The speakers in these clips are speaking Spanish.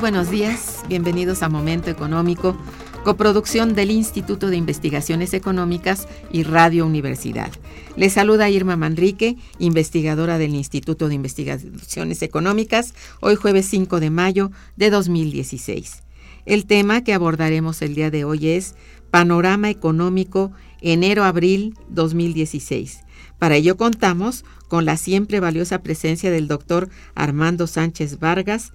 Buenos días, bienvenidos a Momento Económico, coproducción del Instituto de Investigaciones Económicas y Radio Universidad. Les saluda Irma Manrique, investigadora del Instituto de Investigaciones Económicas, hoy jueves 5 de mayo de 2016. El tema que abordaremos el día de hoy es Panorama Económico enero-abril 2016. Para ello contamos con la siempre valiosa presencia del doctor Armando Sánchez Vargas,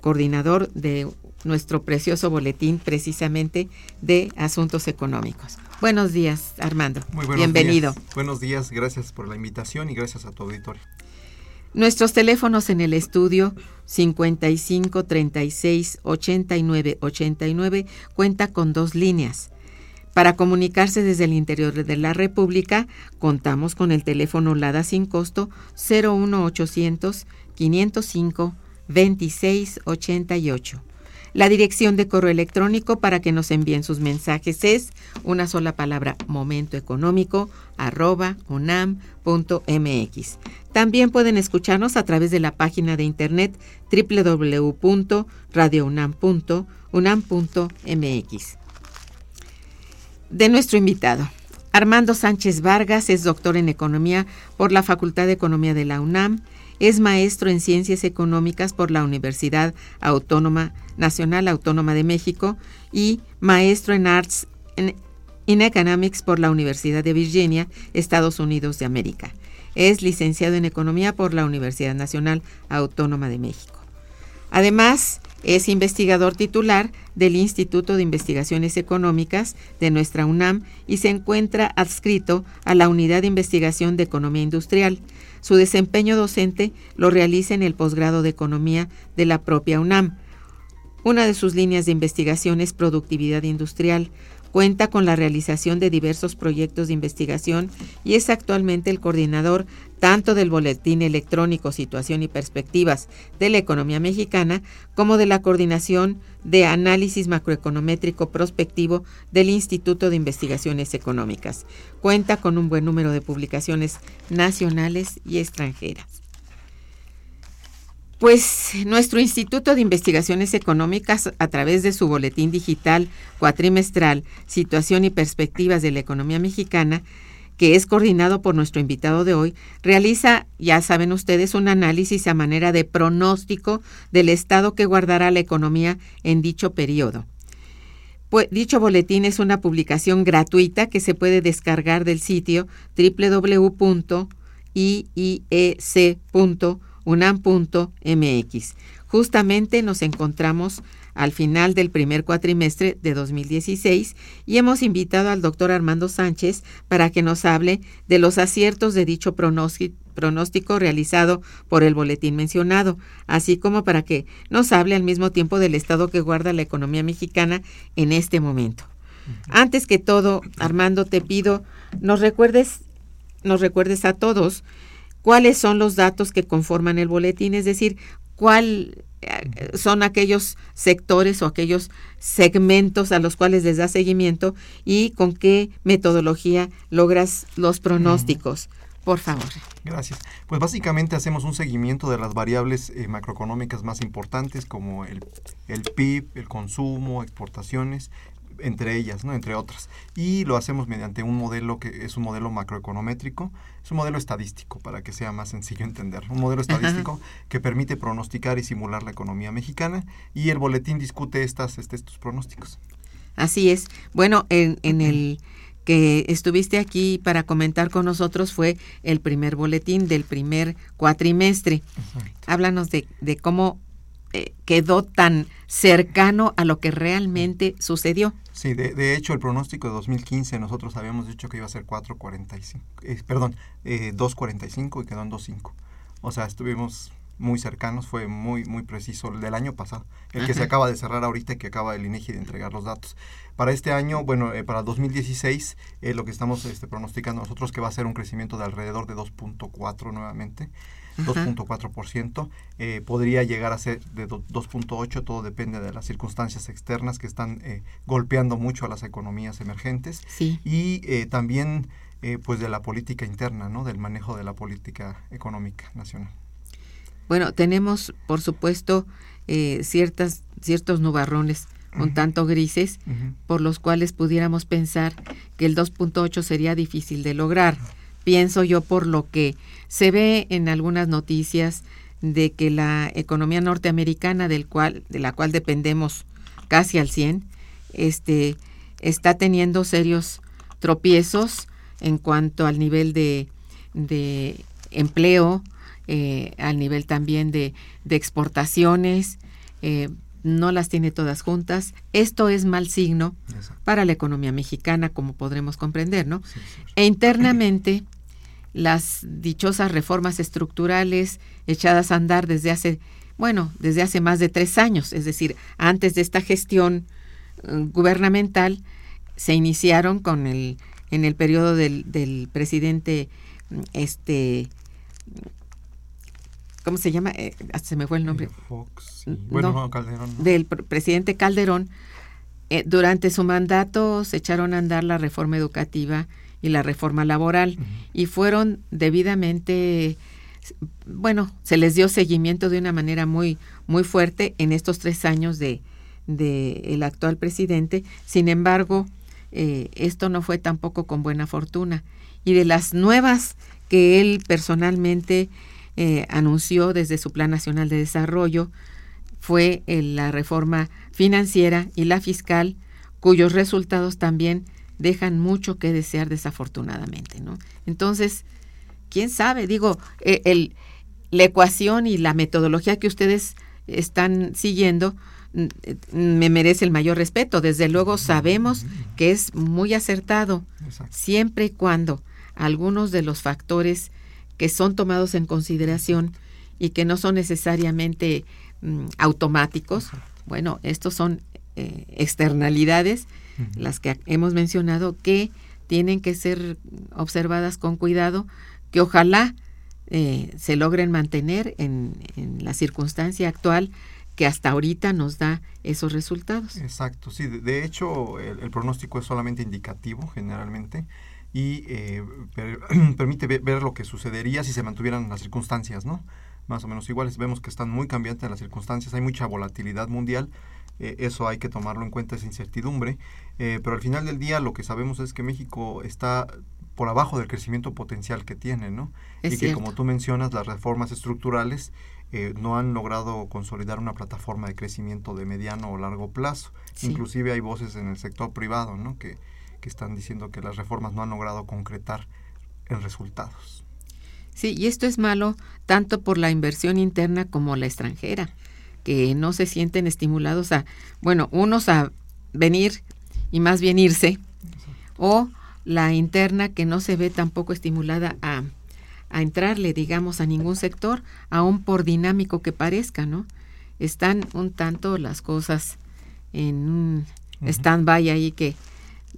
coordinador de nuestro precioso boletín precisamente de asuntos económicos. Buenos días, Armando. Muy buenos Bienvenido. Días. Buenos días, gracias por la invitación y gracias a tu auditorio. Nuestros teléfonos en el estudio 55 36 89 89 cuenta con dos líneas. Para comunicarse desde el interior de la República, contamos con el teléfono LADA sin costo 01800 505 2688. La dirección de correo electrónico para que nos envíen sus mensajes es una sola palabra momentoeconómico arroba unam.mx. También pueden escucharnos a través de la página de internet www.radiounam.unam.mx. De nuestro invitado. Armando Sánchez Vargas es doctor en economía por la Facultad de Economía de la UNAM es maestro en Ciencias Económicas por la Universidad Autónoma Nacional Autónoma de México y maestro en Arts in Economics por la Universidad de Virginia, Estados Unidos de América. Es licenciado en Economía por la Universidad Nacional Autónoma de México. Además, es investigador titular del Instituto de Investigaciones Económicas de nuestra UNAM y se encuentra adscrito a la Unidad de Investigación de Economía Industrial, su desempeño docente lo realiza en el posgrado de Economía de la propia UNAM. Una de sus líneas de investigación es productividad industrial, Cuenta con la realización de diversos proyectos de investigación y es actualmente el coordinador tanto del Boletín Electrónico Situación y Perspectivas de la Economía Mexicana como de la Coordinación de Análisis Macroeconométrico Prospectivo del Instituto de Investigaciones Económicas. Cuenta con un buen número de publicaciones nacionales y extranjeras. Pues nuestro Instituto de Investigaciones Económicas, a través de su boletín digital cuatrimestral Situación y Perspectivas de la Economía Mexicana, que es coordinado por nuestro invitado de hoy, realiza, ya saben ustedes, un análisis a manera de pronóstico del estado que guardará la economía en dicho periodo. Pues, dicho boletín es una publicación gratuita que se puede descargar del sitio www.iiec.org unam.mx. Justamente nos encontramos al final del primer cuatrimestre de 2016 y hemos invitado al doctor Armando Sánchez para que nos hable de los aciertos de dicho pronóstico realizado por el boletín mencionado, así como para que nos hable al mismo tiempo del estado que guarda la economía mexicana en este momento. Antes que todo, Armando, te pido nos recuerdes, nos recuerdes a todos cuáles son los datos que conforman el boletín, es decir, cuál son aquellos sectores o aquellos segmentos a los cuales les da seguimiento y con qué metodología logras los pronósticos. Por favor. Gracias. Pues básicamente hacemos un seguimiento de las variables eh, macroeconómicas más importantes como el, el PIB, el consumo, exportaciones, entre ellas, ¿no? entre otras. Y lo hacemos mediante un modelo que es un modelo macroeconométrico, es un modelo estadístico para que sea más sencillo entender. Un modelo estadístico que permite pronosticar y simular la economía mexicana y el boletín discute estas, este, estos pronósticos. Así es. Bueno, en, en el que estuviste aquí para comentar con nosotros fue el primer boletín del primer cuatrimestre. Háblanos de, de cómo eh, quedó tan cercano a lo que realmente sucedió. Sí, de, hecho el pronóstico de 2015 nosotros habíamos dicho que iba a ser 4.45, eh, perdón, eh, 2.45 y quedó en 2.5. O sea, estuvimos muy cercanos, fue muy muy preciso el del año pasado, el que se acaba de cerrar ahorita y que acaba el INEGI de entregar los datos. Para este año, bueno, eh, para 2016, lo que estamos este, pronosticando nosotros que va a ser un crecimiento de alrededor de 2.4 nuevamente. 2.4%, eh, podría llegar a ser de 2.8, todo depende de las circunstancias externas que están eh, golpeando mucho a las economías emergentes. Y eh, también pues de la política interna, ¿no? del manejo de la política económica nacional. Bueno, tenemos por supuesto ciertas, ciertos nubarrones un tanto grises, por los cuales pudiéramos pensar que el 2.8 sería difícil de lograr. Pienso yo por lo que se ve en algunas noticias de que la economía norteamericana del cual de la cual dependemos casi al 100 este está teniendo serios tropiezos en cuanto al nivel de, de empleo eh, al nivel también de, de exportaciones eh, no las tiene todas juntas. Esto es mal signo para la economía mexicana, como podremos comprender, ¿no? E internamente las dichosas reformas estructurales echadas a andar desde hace, bueno, desde hace más de tres años, es decir, antes de esta gestión eh, gubernamental, se iniciaron con el, en el periodo del, del presidente, este, ¿cómo se llama? Eh, se me fue el nombre. Fox, bueno, Calderón. Del presidente Calderón. Eh, durante su mandato se echaron a andar la reforma educativa y la reforma laboral. Y fueron debidamente bueno se les dio seguimiento de una manera muy muy fuerte en estos tres años de, de el actual presidente. Sin embargo eh, esto no fue tampoco con buena fortuna. Y de las nuevas que él personalmente eh, anunció desde su Plan Nacional de Desarrollo fue eh, la reforma financiera y la fiscal, cuyos resultados también dejan mucho que desear desafortunadamente, ¿no? Entonces, quién sabe, digo, e, el, la ecuación y la metodología que ustedes están siguiendo mm, me merece el mayor respeto. Desde luego sabemos que es muy acertado, siempre y cuando algunos de los factores que son tomados en consideración y que no son necesariamente mm, automáticos. Bueno, estos son eh, externalidades, las que hemos mencionado, que tienen que ser observadas con cuidado, que ojalá eh, se logren mantener en, la circunstancia actual que hasta ahorita nos da esos resultados. Exacto, sí, de, hecho el, pronóstico es solamente indicativo generalmente y eh, permite ver, lo que sucedería si se mantuvieran las circunstancias, ¿no? Más o menos iguales. Vemos que están muy cambiantes las circunstancias, hay mucha volatilidad mundial, eh, eso hay que tomarlo en cuenta, esa incertidumbre, eh, pero al final del día lo que sabemos es que México está por abajo del crecimiento potencial que tiene, ¿no? y que como tú mencionas, las reformas estructurales no han logrado consolidar una plataforma de crecimiento de mediano o largo plazo. Inclusive hay voces en el sector privado, ¿no? Que, que están diciendo que las reformas no han logrado concretar en resultados. Sí, y esto es malo tanto por la inversión interna como la extranjera, que no se sienten estimulados a, bueno, unos a venir y más bien irse, o la interna que no se ve tampoco estimulada a, a entrarle, digamos, a ningún sector, aún por dinámico que parezca, ¿no? Están un tanto las cosas en un stand-by ahí que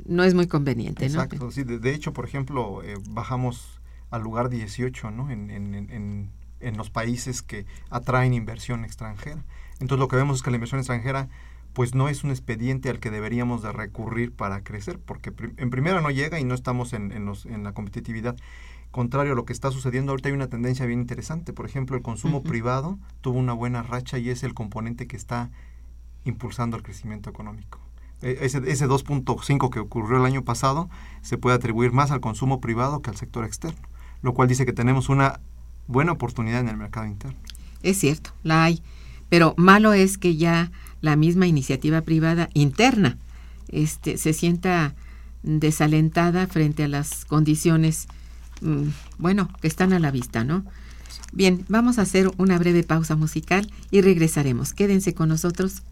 no es muy conveniente. Exacto, sí, de, hecho, por ejemplo, eh, bajamos al lugar 18 ¿no? En, en, en, en, los países que atraen inversión extranjera. Entonces lo que vemos es que la inversión extranjera pues no es un expediente al que deberíamos de recurrir para crecer, porque en primera no llega y no estamos en, los, en la competitividad. Contrario a lo que está sucediendo, ahorita hay una tendencia bien interesante. Por ejemplo, el consumo privado tuvo una buena racha y es el componente que está impulsando el crecimiento económico. E, ese, ese 2.5 que ocurrió el año pasado se puede atribuir más al consumo privado que al sector externo, lo cual dice que tenemos una buena oportunidad en el mercado interno. Es cierto, la hay, pero malo es que ya la misma iniciativa privada interna este, se sienta desalentada frente a las condiciones, mm, bueno, que están a la vista, ¿no? Bien, vamos a hacer una breve pausa musical y regresaremos. Quédense con nosotros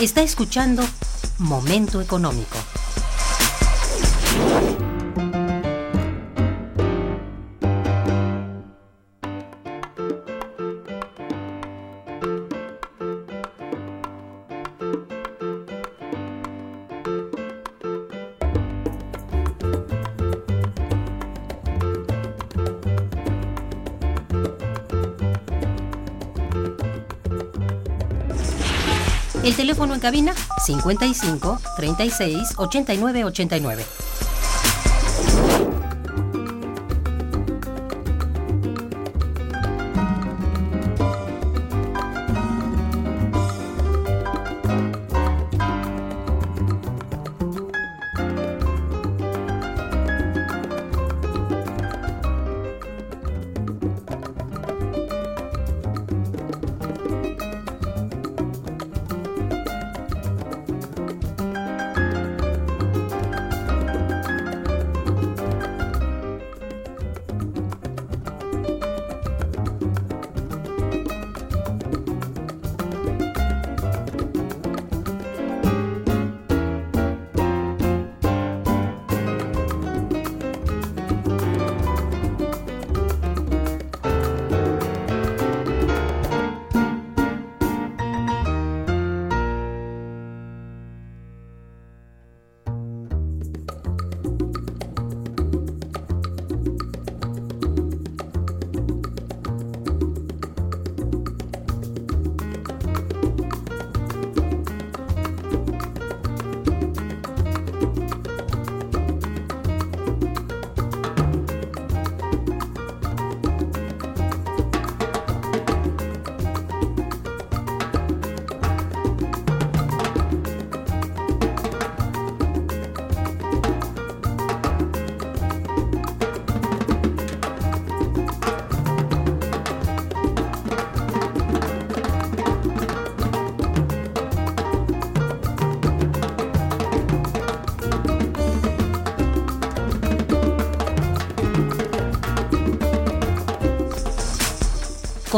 Está escuchando Momento Económico. Cabina 55 36 89 89.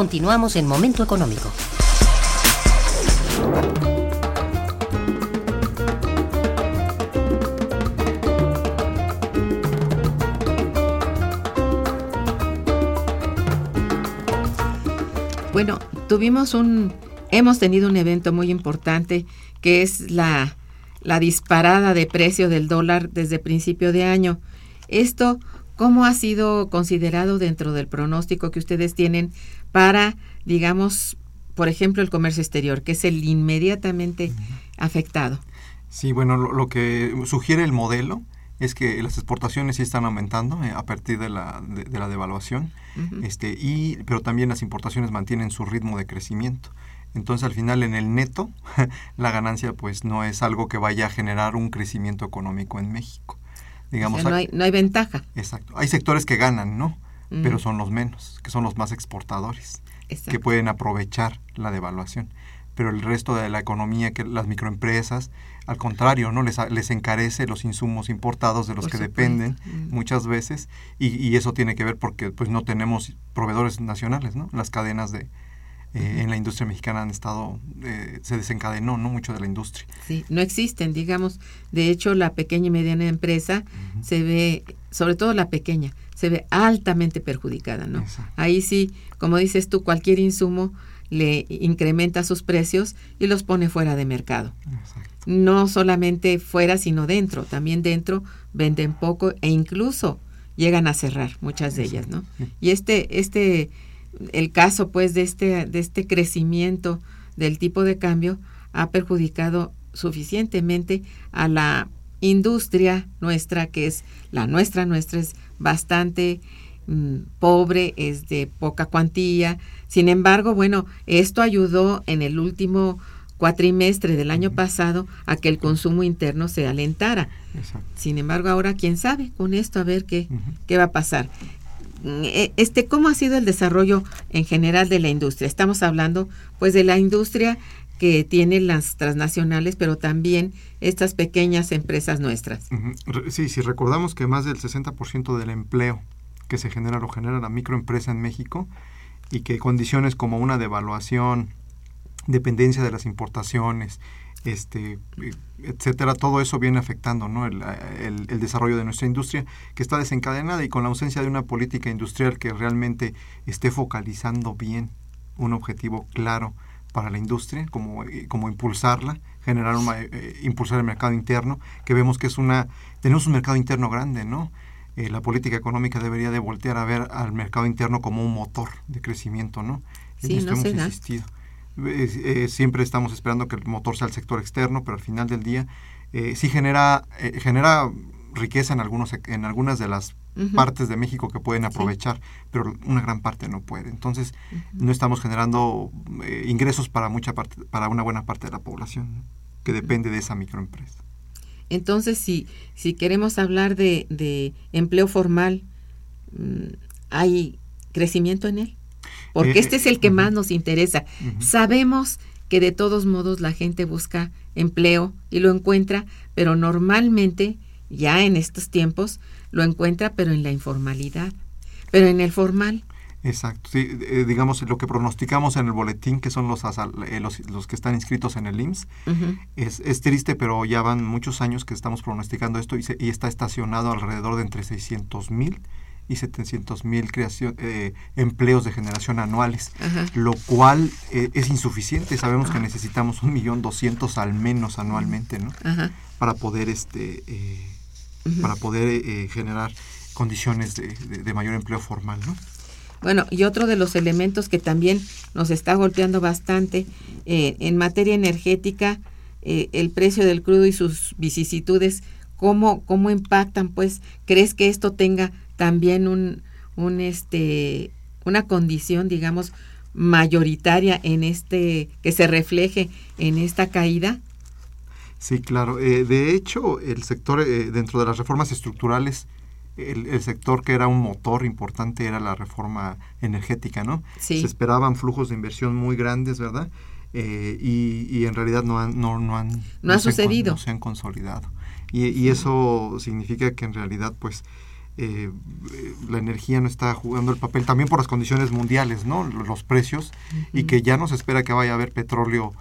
Continuamos en Momento Económico. Bueno, tuvimos un, hemos tenido un evento muy importante que es la, la disparada de precio del dólar desde principio de año. Esto ¿cómo ha sido considerado dentro del pronóstico que ustedes tienen para, digamos, por ejemplo, el comercio exterior, que es el inmediatamente afectado? Sí, bueno, lo, que sugiere el modelo es que las exportaciones sí están aumentando eh, a partir de la, de, la devaluación, este, y, pero también las importaciones mantienen su ritmo de crecimiento. Entonces al final en el neto la ganancia pues no es algo que vaya a generar un crecimiento económico en México. Digamos, no, hay, no hay ventaja. Exacto. Hay sectores que ganan, ¿no? Pero son los menos, que son los más exportadores, que pueden aprovechar la devaluación. Pero el resto de la economía, que las microempresas, al contrario, ¿no? Les, les encarece los insumos importados de los que dependen muchas veces y, y, eso tiene que ver porque pues no tenemos proveedores nacionales, ¿no? Las cadenas de, eh, en la industria mexicana han estado, eh, se desencadenó no mucho de la industria. Sí, no existen, digamos, de hecho la pequeña y mediana empresa se ve, sobre todo la pequeña, se ve altamente perjudicada, ¿no? Ahí sí, como dices tú, cualquier insumo le incrementa sus precios y los pone fuera de mercado. No solamente fuera, sino dentro. También dentro venden poco e incluso llegan a cerrar muchas de ellas, ¿no? Y este, este el caso pues de este, de este crecimiento del tipo de cambio ha perjudicado suficientemente a la industria nuestra, que es la nuestra, nuestra es bastante mm, pobre, es de poca cuantía. Sin embargo, bueno, esto ayudó en el último cuatrimestre del año pasado a que el consumo interno se alentara. Sin embargo, ahora quién sabe con esto a ver qué, qué va a pasar. Eh, este cómo ha sido el desarrollo en general de la industria. Estamos hablando pues de la industria que tiene las transnacionales, pero también estas pequeñas empresas nuestras. Sí, si recordamos que más del 60% del empleo que se genera lo genera la microempresa en México y que condiciones como una devaluación, dependencia de las importaciones, este, etcétera, todo eso viene afectando ¿no? el, desarrollo de nuestra industria, que está desencadenada y con la ausencia de una política industrial que realmente esté focalizando bien un objetivo claro para la industria, como, eh, como impulsarla, generar una, eh, impulsar el mercado interno, que vemos que es una, tenemos un mercado interno grande, ¿no? Eh, la política económica debería de voltear a ver al mercado interno como un motor de crecimiento, ¿no? Sí, no hemos insistido. Eh, siempre estamos esperando que el motor sea el sector externo, pero al final del día eh, sí genera, eh, genera riqueza en, algunos, en algunas de las partes de México que pueden aprovechar, pero una gran parte no puede. Entonces, no estamos generando ingresos para, mucha parte, para una buena parte de la población que depende de esa microempresa. Entonces, si, si queremos hablar de, de empleo formal, mm, ¿hay crecimiento en él? Porque eh, este es el que más nos interesa. Sabemos que de todos modos la gente busca empleo y lo encuentra, pero normalmente ya en estos tiempos lo encuentra, pero en la informalidad, pero en el formal. Exacto, sí, eh, digamos lo que pronosticamos en el boletín, que son los, eh, los, que están inscritos en el IMSS, es, es, triste, pero ya van muchos años que estamos pronosticando esto y, y está estacionado alrededor de entre 600 mil y 700 mil eh, empleos de generación anuales, lo cual eh, es insuficiente. Sabemos que necesitamos un millón doscientos al menos anualmente, ¿no? Para poder este eh, para poder eh, generar condiciones de, mayor empleo formal, ¿no? Bueno, y otro de los elementos que también nos está golpeando bastante en materia energética, el precio del crudo y sus vicisitudes, ¿cómo, ¿cómo impactan? Pues, ¿crees que esto tenga también un, un este, una condición, digamos, mayoritaria en este, que se refleje en esta caída? Sí, claro. Eh, de hecho, el sector, eh, dentro de las reformas estructurales, el, sector que era un motor importante era la reforma energética, ¿no? Sí. Se esperaban flujos de inversión muy grandes, ¿verdad? Eh, y, y, en realidad no han, no, no han, no, ha sucedido. no se han consolidado. Y, y, eso significa que en realidad, pues, eh, la energía no está jugando el papel también por las condiciones mundiales, ¿no? Los precios y que ya no se espera que vaya a haber petróleo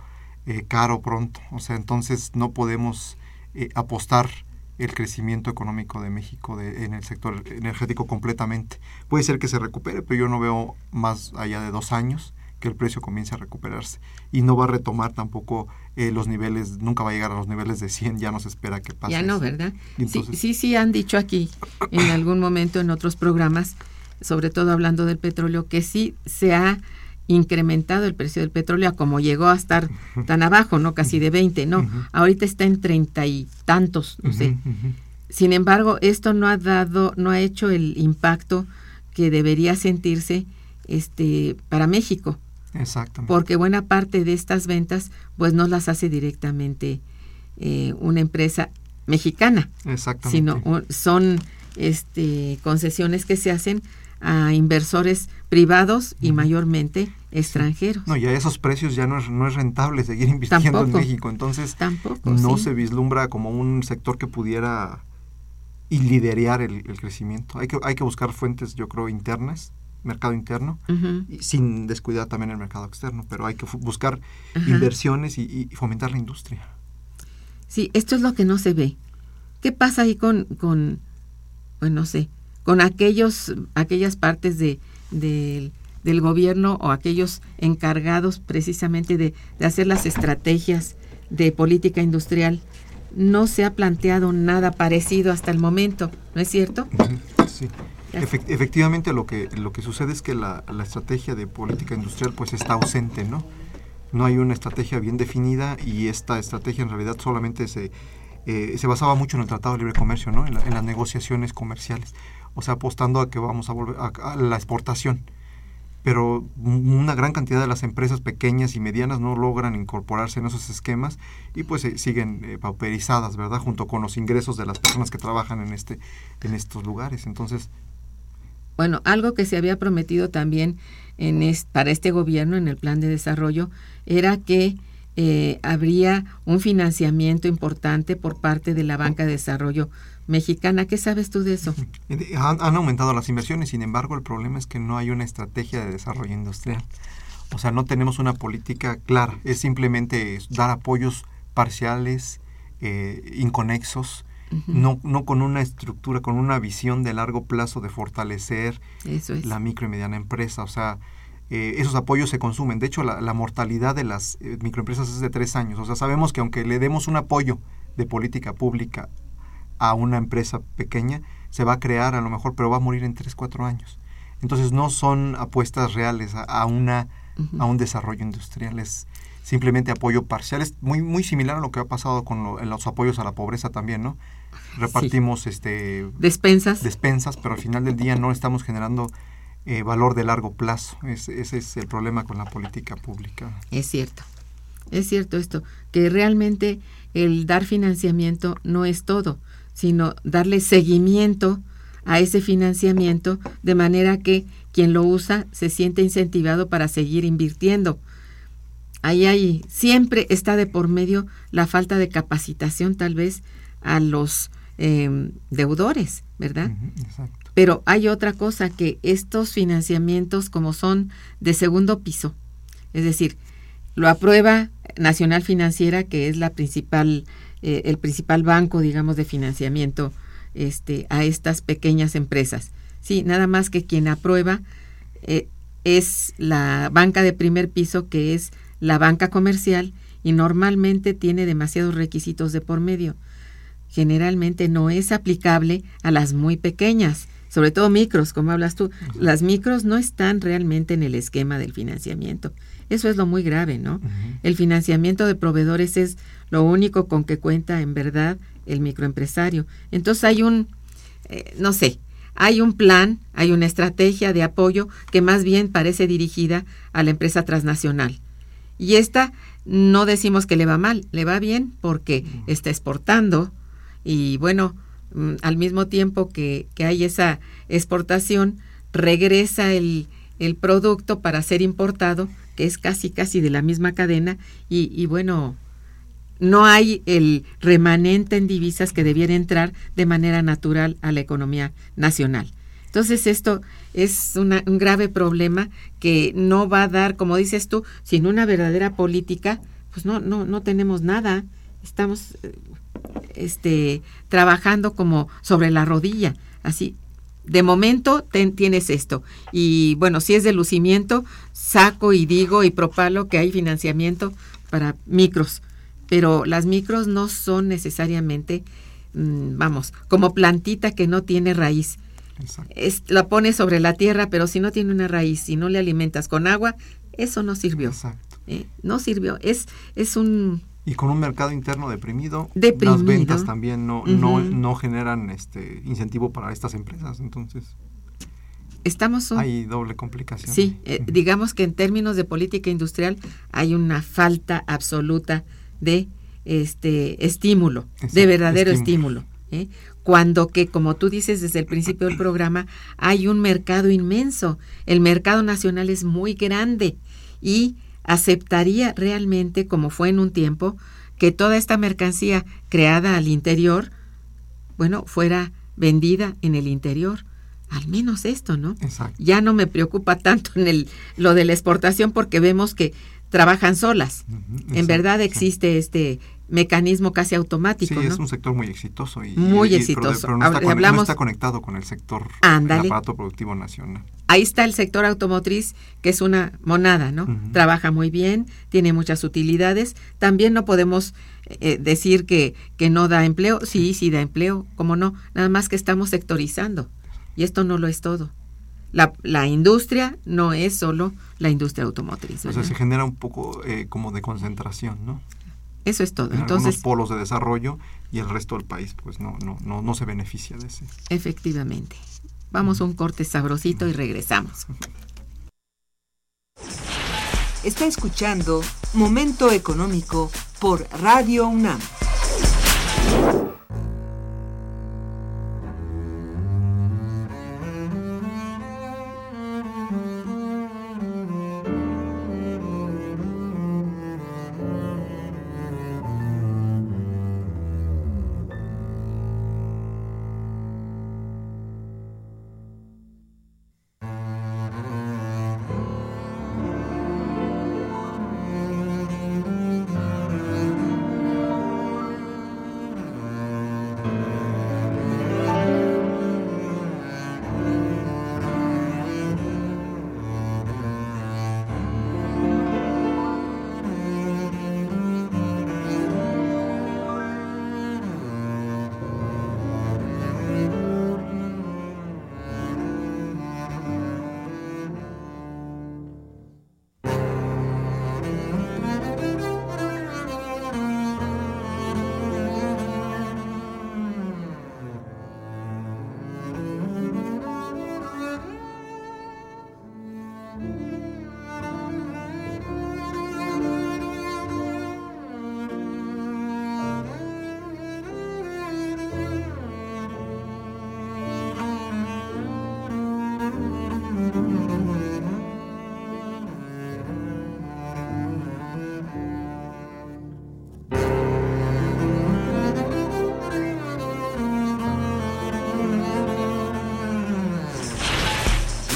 eh, caro pronto. O sea, entonces no podemos eh, apostar el crecimiento económico de México de, en el sector energético completamente. Puede ser que se recupere, pero yo no veo más allá de dos años que el precio comience a recuperarse y no va a retomar tampoco eh, los niveles, nunca va a llegar a los niveles de 100, ya no se espera que pase. Ya no, ¿verdad? sí, sí, sí han dicho aquí en algún momento en otros programas, sobre todo hablando del petróleo, que sí se ha incrementado el precio del petróleo como llegó a estar tan abajo, ¿no? Casi de 20, no. Ahorita está en treinta y tantos, no sé. Sin embargo, esto no ha dado, no ha hecho el impacto que debería sentirse este para México. Exactamente. Porque buena parte de estas ventas pues no las hace directamente eh, una empresa mexicana. Exactamente. Sino son este concesiones que se hacen a inversores privados y mayormente extranjeros. No, y a esos precios ya no es, no es rentable seguir invirtiendo en México, entonces no se vislumbra como un sector que pudiera y liderar el, crecimiento. Hay que, hay que buscar fuentes, yo creo, internas, mercado interno, sin descuidar también el mercado externo, pero hay que buscar inversiones y, fomentar la industria. Sí, esto es lo que no se ve. ¿Qué pasa ahí con, con bueno, no sé, con aquellos, aquellas partes de, del gobierno o aquellos encargados precisamente de, hacer las estrategias de política industrial, no se ha planteado nada parecido hasta el momento, ¿no es cierto? Sí. Efectivamente lo que, lo que sucede es que la, la, estrategia de política industrial pues está ausente, ¿no? No hay una estrategia bien definida y esta estrategia en realidad solamente se, eh, se basaba mucho en el Tratado de Libre Comercio, ¿no? En, en las negociaciones comerciales o sea, apostando a que vamos a volver a, la exportación. Pero una gran cantidad de las empresas pequeñas y medianas no logran incorporarse en esos esquemas y pues eh, siguen eh, pauperizadas, ¿verdad? Junto con los ingresos de las personas que trabajan en, este, en estos lugares. Entonces... Bueno, algo que se había prometido también en para este gobierno en el plan de desarrollo era que eh, habría un financiamiento importante por parte de la Banca de Desarrollo Mexicana. ¿Qué sabes tú de eso? Han, han, aumentado las inversiones, sin embargo el problema es que no hay una estrategia de desarrollo industrial. O sea, no tenemos una política clara, es simplemente dar apoyos parciales, eh, inconexos, no, no con una estructura, con una visión de largo plazo de fortalecer la micro y mediana empresa. O sea, eh, esos apoyos se consumen. De hecho, la, mortalidad de las eh, microempresas es de tres años. O sea, sabemos que aunque le demos un apoyo de política pública a una empresa pequeña, se va a crear a lo mejor, pero va a morir en tres, cuatro años. Entonces no son apuestas reales a, una, a un desarrollo industrial, es simplemente apoyo parcial. Es muy, muy similar a lo que ha pasado con los apoyos a la pobreza también, ¿no? Repartimos este despensas. Despensas, pero al final del día no estamos generando eh, valor de largo plazo. ese es el problema con la política pública. Es cierto, es cierto esto, que realmente el dar financiamiento no es todo, sino darle seguimiento a ese financiamiento de manera que quien lo usa se siente incentivado para seguir invirtiendo. Ahí, ahí, siempre está de por medio la falta de capacitación tal vez a los em, deudores, ¿verdad? exacto. Pero hay otra cosa, que estos financiamientos como son de segundo piso, es decir, lo aprueba Nacional Financiera, que es la principal, eh, el principal banco, digamos, de financiamiento este, a estas pequeñas empresas. Sí, nada más que quien aprueba eh, es la banca de primer piso, que es la banca comercial, y normalmente tiene demasiados requisitos de por medio. Generalmente no es aplicable a las muy pequeñas sobre todo micros, como hablas tú. Las micros no están realmente en el esquema del financiamiento. Eso es lo muy grave, ¿no? El financiamiento de proveedores es lo único con que cuenta en verdad el microempresario. Entonces hay un, eh, no sé, hay un plan, hay una estrategia de apoyo que más bien parece dirigida a la empresa transnacional. Y esta no decimos que le va mal, le va bien porque está exportando y bueno, Mm, al mismo tiempo que, hay esa exportación, regresa el, producto para ser importado, que es casi casi de la misma cadena, y, bueno, no hay el remanente en divisas que debiera entrar de manera natural a la economía nacional. Entonces esto es un grave problema que no va a dar, como dices tú, sin una verdadera política, pues no, no, no tenemos nada. Estamos eh, este, trabajando como sobre la rodilla, así de momento tienes esto. Y bueno, si es de lucimiento, saco y digo y propalo que hay financiamiento para micros. Pero las micros no son necesariamente, mm, vamos, como plantita que no tiene raíz. Es, la pones sobre la tierra, pero si no tiene una raíz, si no le alimentas con agua, eso no sirvió. ¿eh? no sirvió. Es, es un y con un mercado interno deprimido, las ventas también no, no, no generan este incentivo para estas empresas. Entonces, estamos hay doble complicación. Sí, eh, digamos que en términos de política industrial hay una falta absoluta de este estímulo, de verdadero estímulo. ¿eh? Cuando que, como tú dices desde el principio del programa, hay un mercado inmenso. El mercado nacional es muy grande y aceptaría realmente, como fue en un tiempo, que toda esta mercancía creada al interior, bueno, fuera vendida en el interior. Al menos esto, ¿no? Ya no me preocupa tanto en el, lo de la exportación porque vemos que trabajan solas. en verdad existe este mecanismo casi automático. Sí, es un sector muy exitoso. Y, muy exitoso. Pero, no, está conectado con el sector del aparato productivo nacional. Ahí está el sector automotriz, que es una monada, ¿no? Trabaja muy bien, tiene muchas utilidades. También no podemos eh, decir que, que no da empleo. Sí, sí da empleo, como no. Nada más que estamos sectorizando. Y esto no lo es todo. La, la, industria no es solo la industria automotriz. O sea, se genera un poco eh, como de concentración, ¿no? Eso es todo. En Entonces, polos de desarrollo y el resto del país pues no, no, no, no se beneficia de ese. Efectivamente. Vamos a un corte sabrosito y regresamos. Está escuchando Momento Económico por Radio UNAM.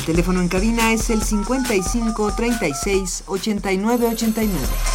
Teléfono en cabina es el 55 36 89 89.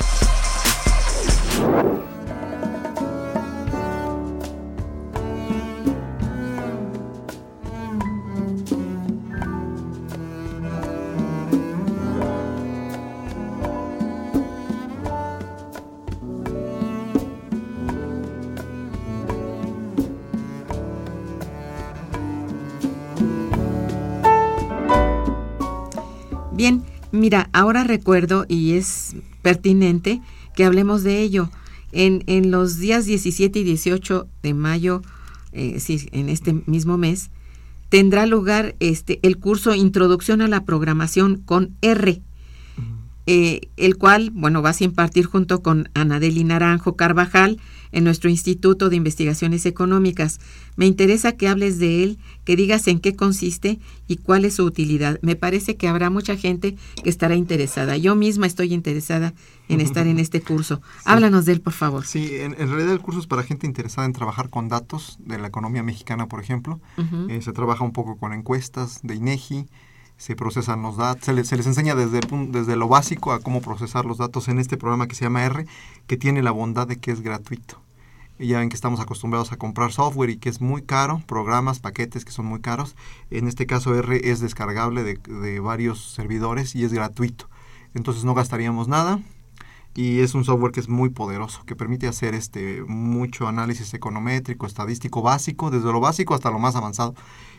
Mira, ahora recuerdo y es pertinente que hablemos de ello. En, en los días 17 y 18 de mayo, eh, sí, en este mismo mes, tendrá lugar este el curso Introducción a la Programación con R, eh, el cual, bueno, vas a impartir junto con Anadeli Naranjo Carvajal en nuestro Instituto de Investigaciones Económicas. Me interesa que hables de él, que digas en qué consiste y cuál es su utilidad. Me parece que habrá mucha gente que estará interesada. Yo misma estoy interesada en estar en este curso. Háblanos de él, por favor. Sí, en, en, realidad el curso es para gente interesada en trabajar con datos de la economía mexicana, por ejemplo. Uh -huh. eh, se trabaja un poco con encuestas de INEGI, se procesan los datos, se les, se les enseña desde, desde lo básico a cómo procesar los datos en este programa que se llama R, que tiene la bondad de que es gratuito. Y ya ven que estamos acostumbrados a comprar software y que es muy caro, programas, paquetes que son muy caros. En este caso R es descargable de, de varios servidores y es gratuito. Entonces no gastaríamos nada, y es un software que es muy poderoso, que permite hacer este mucho análisis econométrico, estadístico básico, desde lo básico hasta lo más avanzado.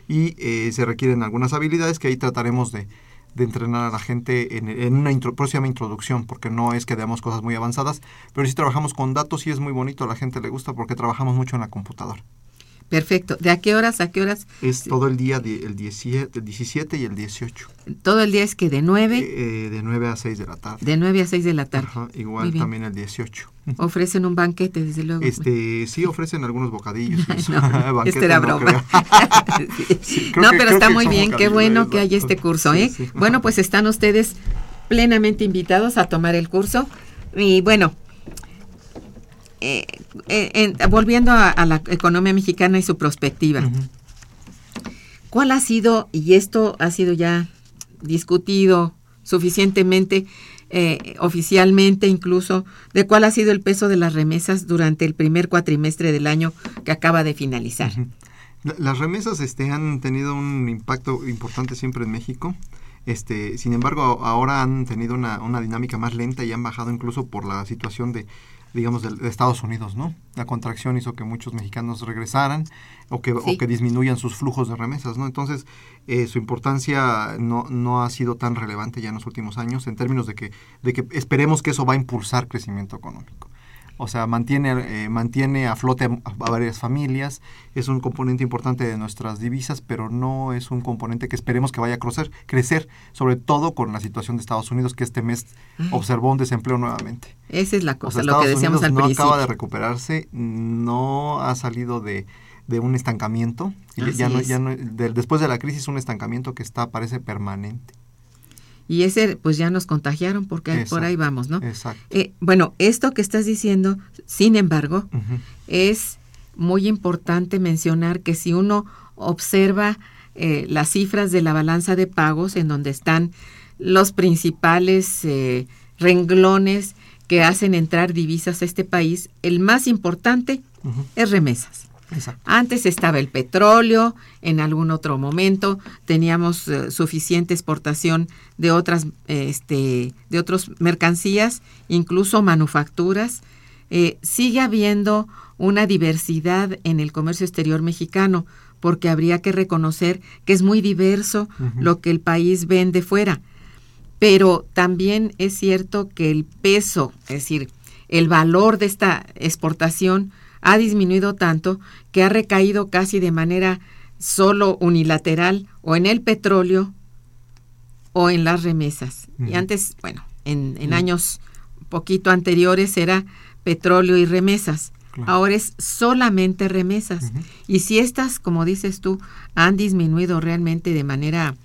Y eh, se requieren algunas habilidades que ahí trataremos de, de entrenar a la gente en, una intro, próxima introducción, porque no es que demos cosas muy avanzadas, pero sí trabajamos con datos y es muy bonito, a la gente le gusta porque trabajamos mucho en la computadora. Perfecto. ¿De a qué horas a qué horas? Es todo el día, el, 17, el 17 y el 18. ¿Todo el día es que de 9? Eh, de 9 a 6 de la tarde. De 9 a 6 de la tarde. Ajá, igual también el 18. Ofrecen un banquete, desde luego. Este, sí, ofrecen algunos bocadillos. no, este era broma. No, sí. Sí, no que, pero está muy bien, qué bueno que hay este curso. ¿eh? Sí, bueno, pues están ustedes plenamente invitados a tomar el curso. Y bueno, eh, eh, volviendo a, a, la economía mexicana y su perspectiva, uh -huh. ¿cuál ha sido, y esto ha sido ya discutido suficientemente, eh, oficialmente incluso, de cuál ha sido el peso de las remesas durante el primer cuatrimestre del año que acaba de finalizar? Las remesas este, han tenido un impacto importante siempre en México. Este, sin embargo, ahora han tenido una, una dinámica más lenta y han bajado incluso por la situación de digamos, de, de, Estados Unidos, ¿no? La contracción hizo que muchos mexicanos regresaran o que, sí. o que disminuyan sus flujos de remesas, ¿no? Entonces, eh, su importancia no, no ha sido tan relevante ya en los últimos años en términos de que, de que esperemos que eso va a impulsar crecimiento económico. O sea, mantiene, eh, mantiene a flote a, a, varias familias, es un componente importante de nuestras divisas, pero no es un componente que esperemos que vaya a crecer, crecer sobre todo con la situación de Estados Unidos, que este mes Ay. observó un desempleo nuevamente. Esa es la cosa, o sea, lo que decíamos Unidos al no principio. acaba de recuperarse, no ha salido de, de un estancamiento, ya no, ya no, de, después de la crisis un estancamiento que está parece permanente. Y ese, pues ya nos contagiaron porque Exacto. por ahí vamos, ¿no? Exacto. Eh, bueno, esto que estás diciendo, sin embargo, uh -huh. es muy importante mencionar que si uno observa eh, las cifras de la balanza de pagos, en donde están los principales eh, renglones que hacen entrar divisas a este país, el más importante uh -huh. es remesas. Exacto. Antes estaba el petróleo, en algún otro momento teníamos uh, suficiente exportación de otras, este, de otras mercancías, incluso manufacturas. Eh, sigue habiendo una diversidad en el comercio exterior mexicano, porque habría que reconocer que es muy diverso uh -huh. lo que el país vende fuera. Pero también es cierto que el peso, es decir, el valor de esta exportación, ha disminuido tanto que ha recaído casi de manera solo unilateral o en el petróleo o en las remesas. Uh -huh. Y antes, bueno, en, en uh -huh. años poquito anteriores era petróleo y remesas. Claro. Ahora es solamente remesas. Uh -huh. Y si estas, como dices tú, han disminuido realmente de manera,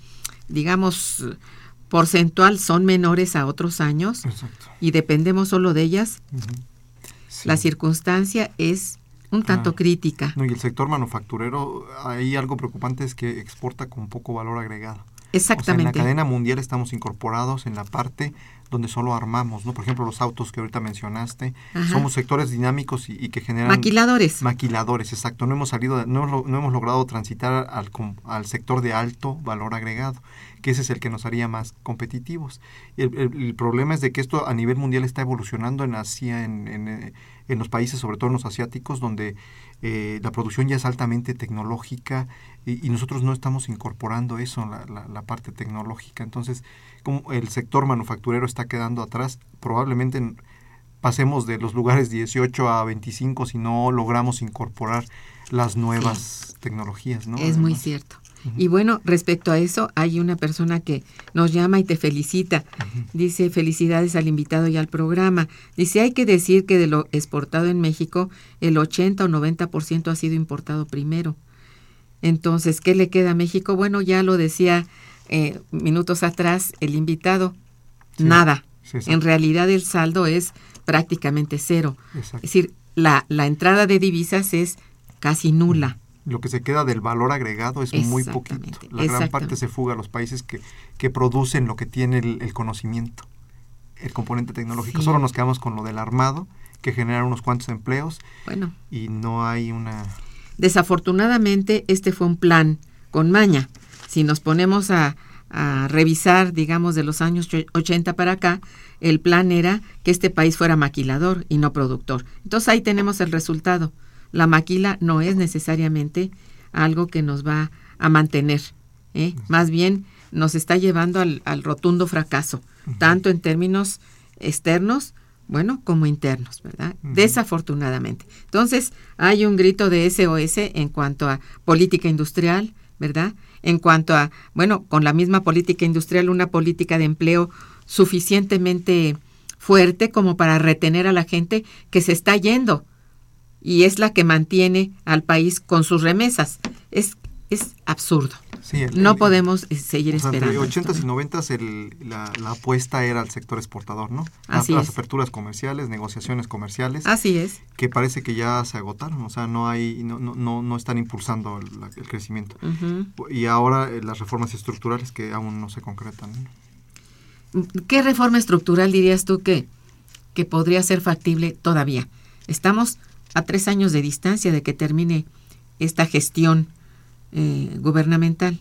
digamos, porcentual, son menores a otros años Exacto. y dependemos solo de ellas. La circunstancia es un tanto ah, crítica. No, y el sector manufacturero, ahí algo preocupante es que exporta con poco valor agregado. Exactamente. en la cadena mundial estamos incorporados en la parte donde solo armamos, ¿no? Por ejemplo, los autos que ahorita mencionaste, somos sectores dinámicos y, que generan... Maquiladores. Maquiladores, exacto. No hemos salido, no, no hemos logrado transitar al, al sector de alto valor agregado, que ese es el que nos haría más competitivos. El, problema es de que esto a nivel mundial está evolucionando en Asia, en, en, en los países, sobre todo en los asiáticos, donde eh, la producción ya es altamente tecnológica y, nosotros no estamos incorporando eso, la, la, parte tecnológica. Entonces, como el sector manufacturero está quedando atrás, probablemente pasemos de los lugares 18 a 25 si no logramos incorporar las nuevas tecnologías. ¿no? Es muy cierto. Y bueno, respecto a eso, hay una persona que nos llama y te felicita. Dice, felicidades al invitado y al programa. Dice, hay que decir que de lo exportado en México, el 80 o 90% ha sido importado primero. Entonces, ¿qué le queda a México? Bueno, ya lo decía eh, minutos atrás el invitado, nada. en realidad el saldo es prácticamente cero. Es decir, la, la entrada de divisas es casi nula lo que se queda del valor agregado es muy poquito. La gran parte se fuga a los países que, que producen lo que tiene el, conocimiento, el componente tecnológico. Solo nos quedamos con lo del armado, que genera unos cuantos empleos. Bueno. Y no hay una... Desafortunadamente, este fue un plan con maña. Si nos ponemos a, a revisar, digamos, de los años 80 para acá, el plan era que este país fuera maquilador y no productor. Entonces ahí tenemos el resultado la maquila no es necesariamente algo que nos va a mantener. ¿eh? Más bien nos está llevando al, rotundo fracaso, tanto en términos externos, bueno, como internos, ¿verdad? Desafortunadamente. Entonces, hay un grito de SOS en cuanto a política industrial, ¿verdad? En cuanto a, bueno, con la misma política industrial, una política de empleo suficientemente fuerte como para retener a la gente que se está yendo y es la que mantiene al país con sus remesas. Es, es absurdo. no podemos eh, seguir esperando. Entre 80 y 90 la, apuesta era al sector exportador, ¿no? Así las, aperturas comerciales, negociaciones comerciales. Así es. Que parece que ya se agotaron, o sea, no hay, no, no, no están impulsando el, crecimiento. Y ahora eh, las reformas estructurales que aún no se concretan. ¿Qué reforma estructural dirías tú que, que podría ser factible todavía? Estamos a tres años de distancia de que termine esta gestión eh, gubernamental.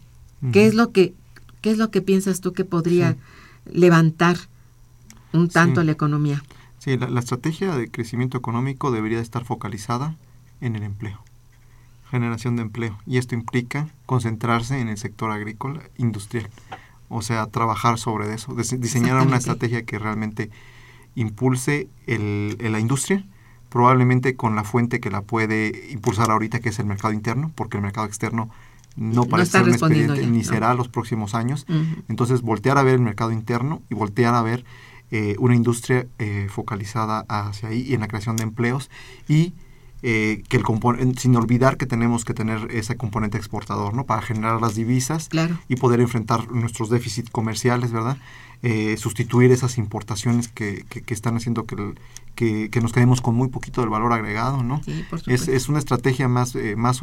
¿Qué es lo que qué es lo que piensas tú que podría levantar un tanto la economía? Sí, la, estrategia de crecimiento económico debería estar focalizada en el empleo, generación de empleo, y esto implica concentrarse en el sector agrícola industrial, o sea, trabajar sobre eso, diseñar una estrategia que realmente impulse el, la industria, probablemente con la fuente que la puede impulsar ahorita, que es el mercado interno, porque el mercado externo no parece ser un expediente ni será los próximos años. Entonces, voltear a ver el mercado interno y voltear a ver eh, una industria eh, focalizada hacia ahí y en la creación de empleos y eh, que el sin olvidar que tenemos que tener ese componente exportador, ¿no? Para generar las divisas y poder enfrentar nuestros déficits comerciales, ¿verdad? Eh, sustituir esas importaciones que, que, están haciendo que, que, nos quedemos con muy poquito del valor agregado, ¿no? es, es, una estrategia más, eh, más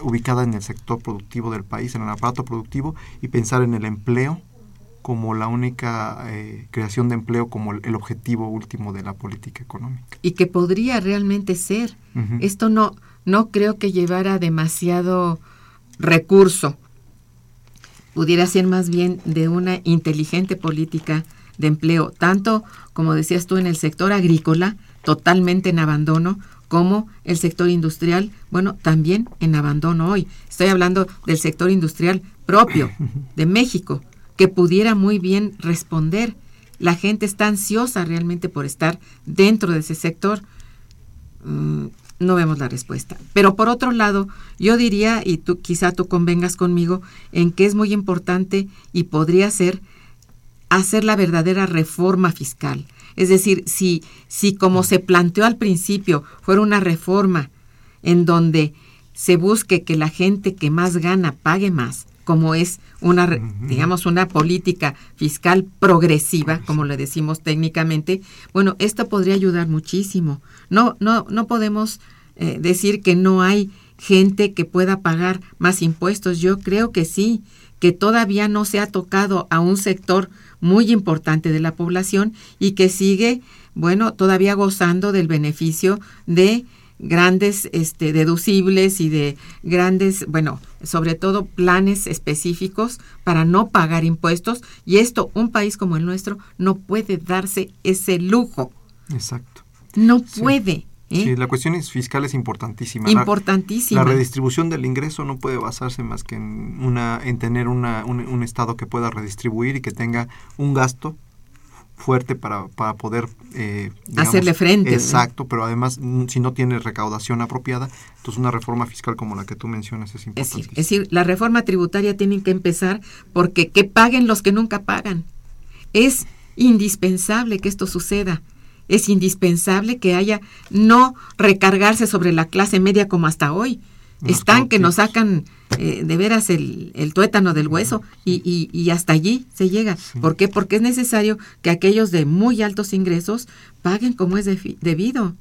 ubicada en el sector productivo del país, en el aparato productivo y pensar en el empleo como la única eh, creación de empleo como el, objetivo último de la política económica. Y que podría realmente ser. Esto no, no creo que llevara demasiado recurso pudiera ser más bien de una inteligente política de empleo, tanto como decías tú en el sector agrícola, totalmente en abandono, como el sector industrial, bueno, también en abandono hoy. Estoy hablando del sector industrial propio de México, que pudiera muy bien responder. La gente está ansiosa realmente por estar dentro de ese sector. Mm, no vemos la respuesta. Pero por otro lado, yo diría, y tú quizá tú convengas conmigo, en que es muy importante y podría ser hacer la verdadera reforma fiscal. Es decir, si, si como se planteó al principio fuera una reforma en donde se busque que la gente que más gana pague más, como es una, digamos, una política fiscal progresiva, como le decimos técnicamente, bueno, esto podría ayudar muchísimo. No, no, no podemos eh, decir que no hay gente que pueda pagar más impuestos. Yo creo que sí, que todavía no se ha tocado a un sector muy importante de la población y que sigue, bueno, todavía gozando del beneficio de grandes este, deducibles y de grandes, bueno, sobre todo planes específicos para no pagar impuestos. Y esto, un país como el nuestro, no puede darse ese lujo. Exacto. No puede. Sí, ¿eh? la cuestión es fiscal es importantísima. Importantísima. La, la, redistribución del ingreso no puede basarse más que en, una, en tener una, un, un Estado que pueda redistribuir y que tenga un gasto fuerte para, para poder eh, digamos, hacerle frente. Exacto, pero además si no tiene recaudación apropiada, entonces una reforma fiscal como la que tú mencionas es importante. Es decir, es decir, la reforma tributaria tiene que empezar porque que paguen los que nunca pagan. Es indispensable que esto suceda. Es indispensable que haya no recargarse sobre la clase media como hasta hoy. Están que nos sacan eh, de veras el, el, tuétano del hueso y, y, y hasta allí se llega. Sí. ¿Por qué? Porque es necesario que aquellos de muy altos ingresos paguen como es de, debido.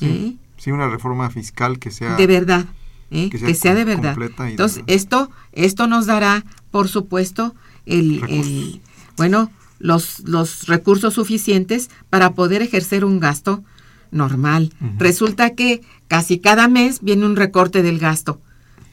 Sí. ¿Eh? sí, una reforma fiscal que sea... De verdad. ¿eh? Que, sea, que sea, de verdad. Entonces, de... esto, esto nos dará, por supuesto, el, el bueno, los, los recursos suficientes para poder ejercer un gasto normal. Uh -huh. Resulta que casi cada mes viene un recorte del gasto.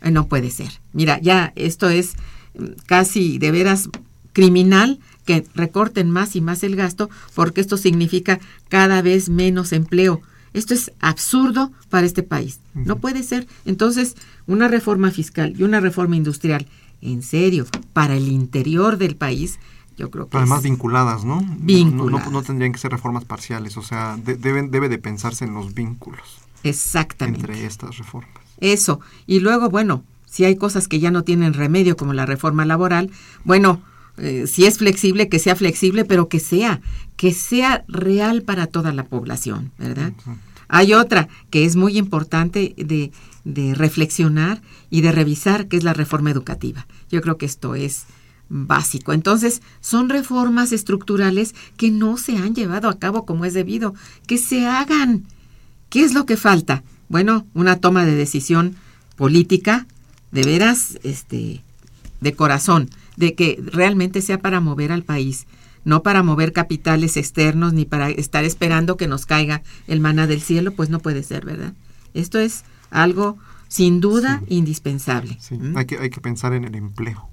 Eh, no puede ser. Mira, ya esto es mm, casi de veras criminal que recorten más y más el gasto porque esto significa cada vez menos empleo. Esto es absurdo para este país. Uh -huh. No puede ser. Entonces, una reforma fiscal y una reforma industrial, en serio, para el interior del país, yo creo que además vinculadas, ¿no? Vinculadas. No, no, no, tendrían que ser reformas parciales, o sea, de, deben, debe de pensarse en los vínculos. Exactamente. Entre estas reformas. Eso. Y luego, bueno, si hay cosas que ya no tienen remedio, como la reforma laboral, bueno, eh, si es flexible, que sea flexible, pero que sea, que sea real para toda la población, ¿verdad? Hay otra que es muy importante de, de reflexionar y de revisar, que es la reforma educativa. Yo creo que esto es básico. Entonces, son reformas estructurales que no se han llevado a cabo como es debido, que se hagan. ¿Qué es lo que falta? Bueno, una toma de decisión política, de veras, este, de corazón, de que realmente sea para mover al país, no para mover capitales externos ni para estar esperando que nos caiga el maná del cielo, pues no puede ser, ¿verdad? Esto es algo sin duda sí. indispensable. Sí. ¿Mm? Hay, que, hay que pensar en el empleo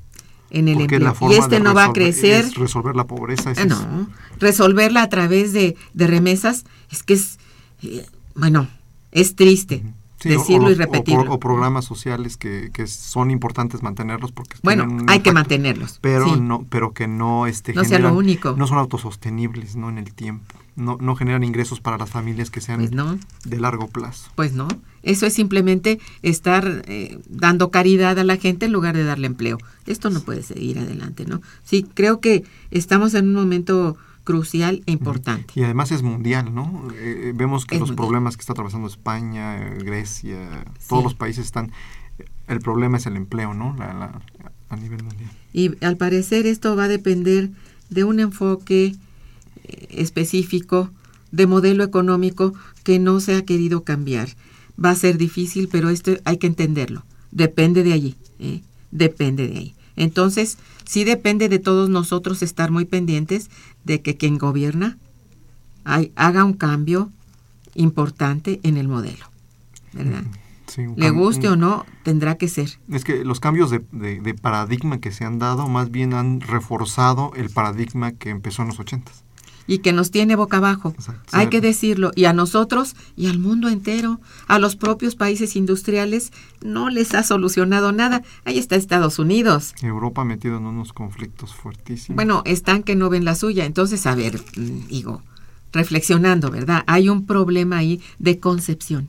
en el Porque empleo. y este no va a crecer. Es resolver la pobreza. Eh, no, resolverla a través de, de, remesas es que es, eh, bueno, es triste. Sí, decirlo o, y repetirlo. O, o, o, programas sociales que, que son importantes mantenerlos porque bueno hay impacto, que mantenerlos pero sí. no pero que no este no generan, sea lo único no son autosostenibles no en el tiempo no, no generan ingresos para las familias que sean pues no. de largo plazo pues no eso es simplemente estar eh, dando caridad a la gente en lugar de darle empleo esto no puede seguir adelante no sí creo que estamos en un momento crucial e importante. Y además es mundial, ¿no? Eh, vemos que es los mundial. problemas que está atravesando España, Grecia, sí. todos los países están... El problema es el empleo, ¿no? La, la, a nivel mundial. Y al parecer esto va a depender de un enfoque eh, específico de modelo económico que no se ha querido cambiar. Va a ser difícil, pero esto hay que entenderlo. Depende de allí, ¿eh? depende de ahí. Entonces, sí depende de todos nosotros estar muy pendientes de que quien gobierna hay, haga un cambio importante en el modelo, ¿verdad? Sí, Le guste o no, tendrá que ser. Es que los cambios de, de, de, paradigma que se han dado más bien han reforzado el paradigma que empezó en los ochentas. Y que nos tiene boca abajo, Exacto. hay que decirlo, y a nosotros y al mundo entero, a los propios países industriales, no les ha solucionado nada. Ahí está Estados Unidos. Europa metido en unos conflictos fuertísimos. Bueno, están que no ven la suya. Entonces, a ver, digo, reflexionando, ¿verdad? Hay un problema ahí de concepción.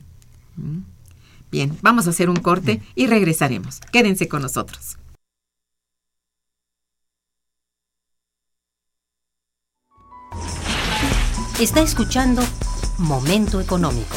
Bien, vamos a hacer un corte y regresaremos. Quédense con nosotros. Está escuchando Momento Económico.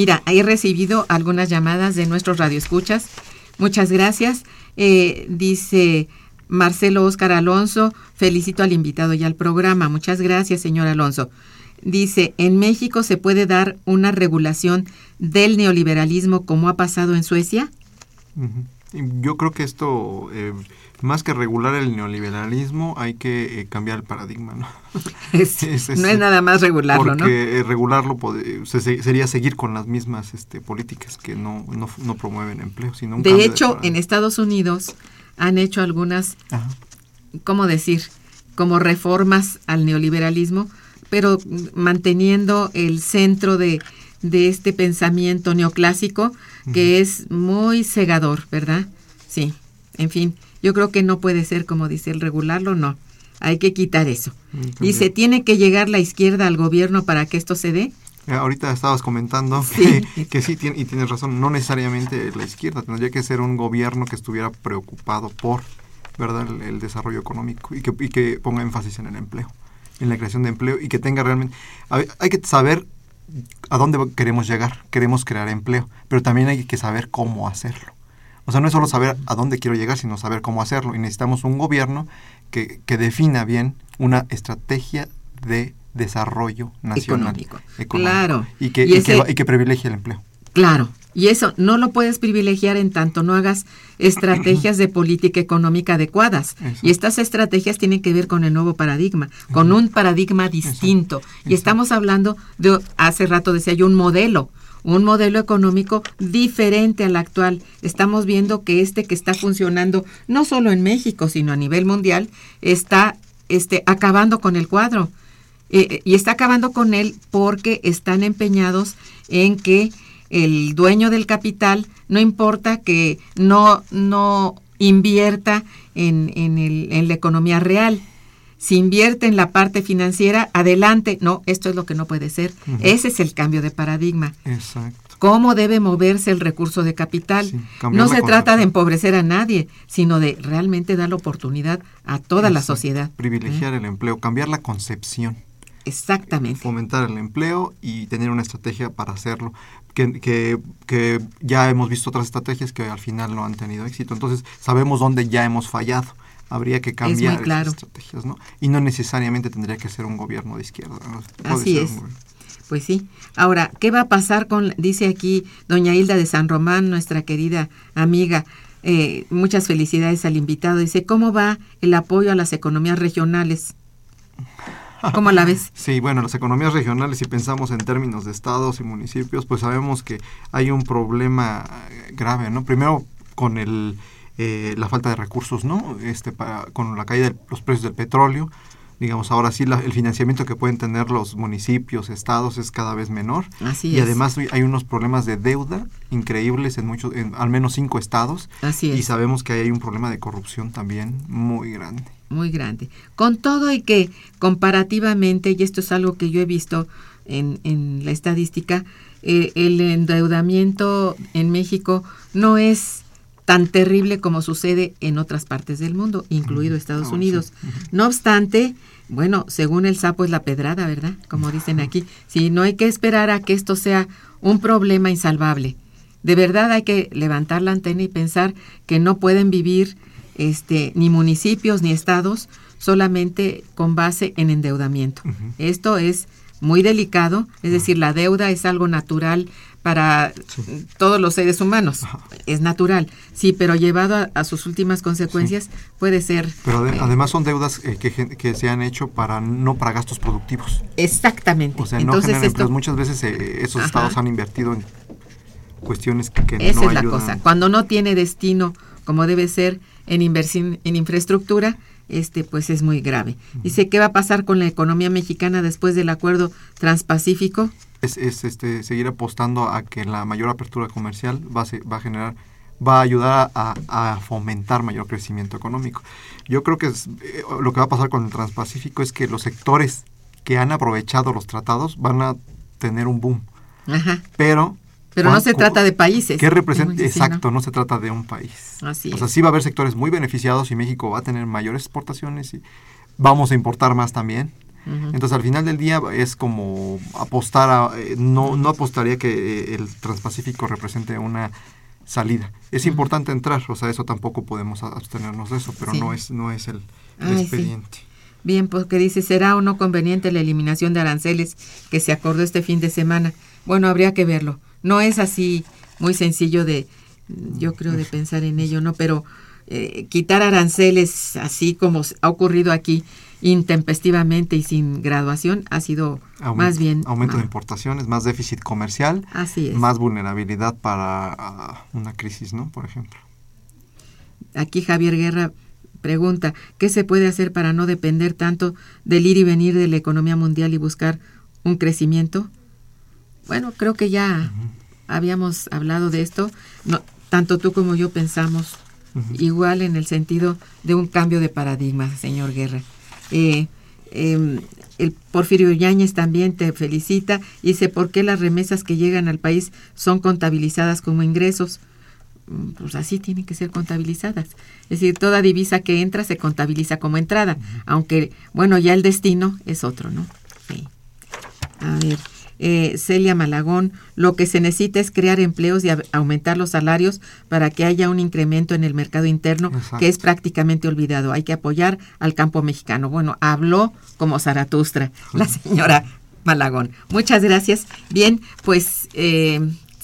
Mira, he recibido algunas llamadas de nuestros radioescuchas. Muchas gracias. Eh, dice Marcelo Oscar Alonso, felicito al invitado y al programa. Muchas gracias, señor Alonso. Dice, ¿en México se puede dar una regulación del neoliberalismo como ha pasado en Suecia? Yo creo que esto eh, más que regular el neoliberalismo, hay que eh, cambiar el paradigma, ¿no? no es nada más regularlo, ¿no? Porque eh, regularlo sería seguir con las mismas este, políticas que no, no, promueven empleo, sino un De hecho, en Estados Unidos han hecho algunas, ¿cómo decir? Como reformas al neoliberalismo, pero manteniendo el centro de, de este pensamiento neoclásico que es muy cegador, ¿verdad? Sí, en fin. Yo creo que no puede ser como dice el regularlo, no. Hay que quitar eso. Mm, Dice, ¿tiene que llegar la izquierda al gobierno para que esto se dé? Eh, ahorita estabas comentando Que, sí, y tienes razón, no necesariamente la izquierda, tendría que ser un gobierno que estuviera preocupado por ¿verdad? El, desarrollo económico y que, y que ponga énfasis en el empleo, en la creación de empleo y que tenga realmente... Hay que saber a dónde queremos llegar, queremos crear empleo, pero también hay que saber cómo hacerlo. O sea, no es solo saber a dónde quiero llegar, sino saber cómo hacerlo. Y necesitamos un gobierno que, que defina bien una estrategia de desarrollo nacional. Económico. Claro. Y que, y, que, privilegie el empleo. Claro. Y eso no lo puedes privilegiar en tanto no hagas estrategias de política económica adecuadas. Y estas estrategias tienen que ver con el nuevo paradigma, con un paradigma distinto. Y estamos hablando de, hace rato decía yo, un modelo un modelo económico diferente al actual. Estamos viendo que este que está funcionando no solo en México, sino a nivel mundial, está este, acabando con el cuadro. Eh, eh, y está acabando con él porque están empeñados en que el dueño del capital, no importa que no, no invierta en, en, el, en la economía real, si invierte en la parte financiera, adelante. No, esto es lo que no puede ser. Ese es el cambio de paradigma. Exacto. ¿Cómo debe moverse el recurso de capital? no se trata de empobrecer a nadie, sino de realmente dar la oportunidad a toda la sociedad. Privilegiar el empleo, cambiar la concepción. Exactamente. Fomentar el empleo y tener una estrategia para hacerlo. Que, que, que, ya hemos visto otras estrategias que al final no han tenido éxito. Entonces sabemos dónde ya hemos fallado habría que cambiar las estrategias, ¿no? Y no necesariamente tendría que ser un gobierno de izquierda. Así es. Pues sí. Ahora, ¿qué va a pasar con, dice aquí doña Hilda de San Román, nuestra querida amiga? Eh, muchas felicidades al invitado. Dice, ¿cómo va el apoyo a las economías regionales? ¿Cómo la ves? Sí, bueno, las economías regionales, si pensamos en términos de estados y municipios, pues sabemos que hay un problema grave, ¿no? Primero con el, eh, la falta de recursos, ¿no? Este, para, con la caída de los precios del petróleo, digamos, ahora sí el financiamiento que pueden tener los municipios, estados es cada vez menor. Así y es. además hay unos problemas de deuda increíbles en muchos, en al menos cinco estados. Así es. Y sabemos que hay un problema de corrupción también muy grande. Muy grande. Con todo y que comparativamente, y esto es algo que yo he visto en, en la estadística, eh, el endeudamiento en México no es tan terrible como sucede en otras partes del mundo, incluido Estados Oh, sí. Unidos. No obstante, bueno, según el sapo es la pedrada, ¿verdad? Como dicen aquí. Sí, no hay que esperar a que esto sea un problema insalvable. De verdad hay que levantar la antena y pensar que no pueden vivir este, ni municipios ni estados solamente con base en endeudamiento. Esto es muy delicado, es decir, la deuda es algo natural para Sí. todos los seres humanos, Ajá. es natural, sí, pero llevado a, a sus últimas consecuencias puede ser Pero ade- eh, además son deudas eh, que, que se han hecho para no para gastos productivos. exactamente. O sea, no Entonces generan esto, empleos. Muchas veces eh, esos Ajá. estados han invertido en cuestiones que, que esa no es la ayudan. cosa. Cuando no tiene destino como debe ser en inversión en infraestructura, este pues es muy grave. Dice, ¿qué va a pasar con la economía mexicana después del acuerdo transpacífico? Es, es, este, seguir apostando a que la mayor apertura comercial va a, se- va a generar va a ayudar a, a fomentar mayor crecimiento económico. Yo creo que es, eh, lo que va a pasar con el Transpacífico es que los sectores que han aprovechado los tratados van a tener un boom, Ajá. pero Pero no ¿cuán- se trata de países. ¿Qué representa? Sí, ¿no? Exacto, no se trata de un país. Así O sea, sí va a haber sectores muy beneficiados y México va a tener mayores exportaciones y vamos a importar más también. Entonces, al final del día es como apostar a... eh, no, no apostaría que eh, el Transpacífico represente una salida. Es importante entrar, o sea, eso tampoco podemos abstenernos de eso, pero Sí. no es no es el, el Ay, sí. expediente. Bien, porque dice, ¿será o no conveniente la eliminación de aranceles que se acordó este fin de semana? Bueno, habría que verlo. No es así muy sencillo de, yo creo, de pensar en ello, ¿no? Pero eh, quitar aranceles así como ha ocurrido aquí intempestivamente y sin graduación ha sido más bien... Aumento de ah, importaciones, más déficit comercial, Así es. más vulnerabilidad para ah, una crisis, ¿no? Por ejemplo. Aquí Javier Guerra pregunta, ¿qué se puede hacer para no depender tanto del ir y venir de la economía mundial y buscar un crecimiento? Bueno, creo que ya habíamos hablado de esto. No, tanto tú como yo pensamos igual en el sentido de un cambio de paradigma, señor Guerra. Eh, eh, el Porfirio Yáñez también te felicita y dice, ¿por qué las remesas que llegan al país son contabilizadas como ingresos? Mm, Pues así tienen que ser contabilizadas. Es decir, toda divisa que entra se contabiliza como entrada, aunque, bueno, ya el destino es otro, ¿no? Sí. A ver, eh, Celia Malagón, lo que se necesita es crear empleos y aumentar los salarios para que haya un incremento en el mercado interno Exacto. que es prácticamente olvidado. Hay que apoyar al campo mexicano. Bueno, habló como Zaratustra, la señora Malagón. Muchas gracias. Bien, pues eh,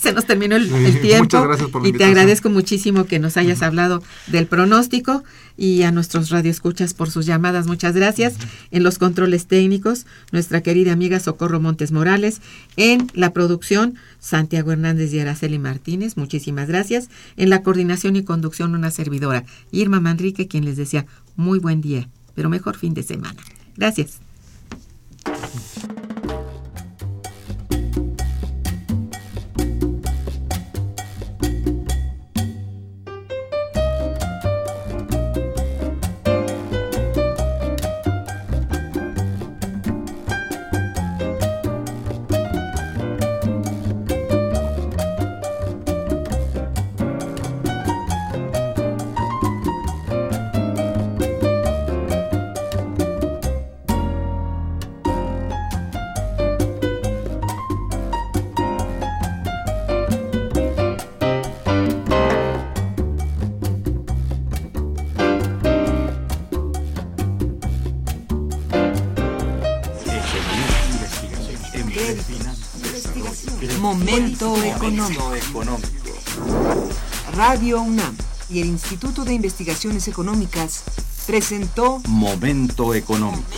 se nos terminó el, el Muchas tiempo gracias por la y te agradezco muchísimo que nos hayas hablado del pronóstico y a nuestros radioescuchas por sus llamadas. Muchas gracias. En los controles técnicos, nuestra querida amiga Socorro Montes Morales. En la producción, Santiago Hernández y Araceli Martínez. Muchísimas gracias. En la coordinación y conducción, una servidora, Irma Manrique, quien les decía muy buen día, pero mejor fin de semana. Gracias. Momento económico. Radio UNAM y el Instituto de Investigaciones Económicas presentó Momento económico.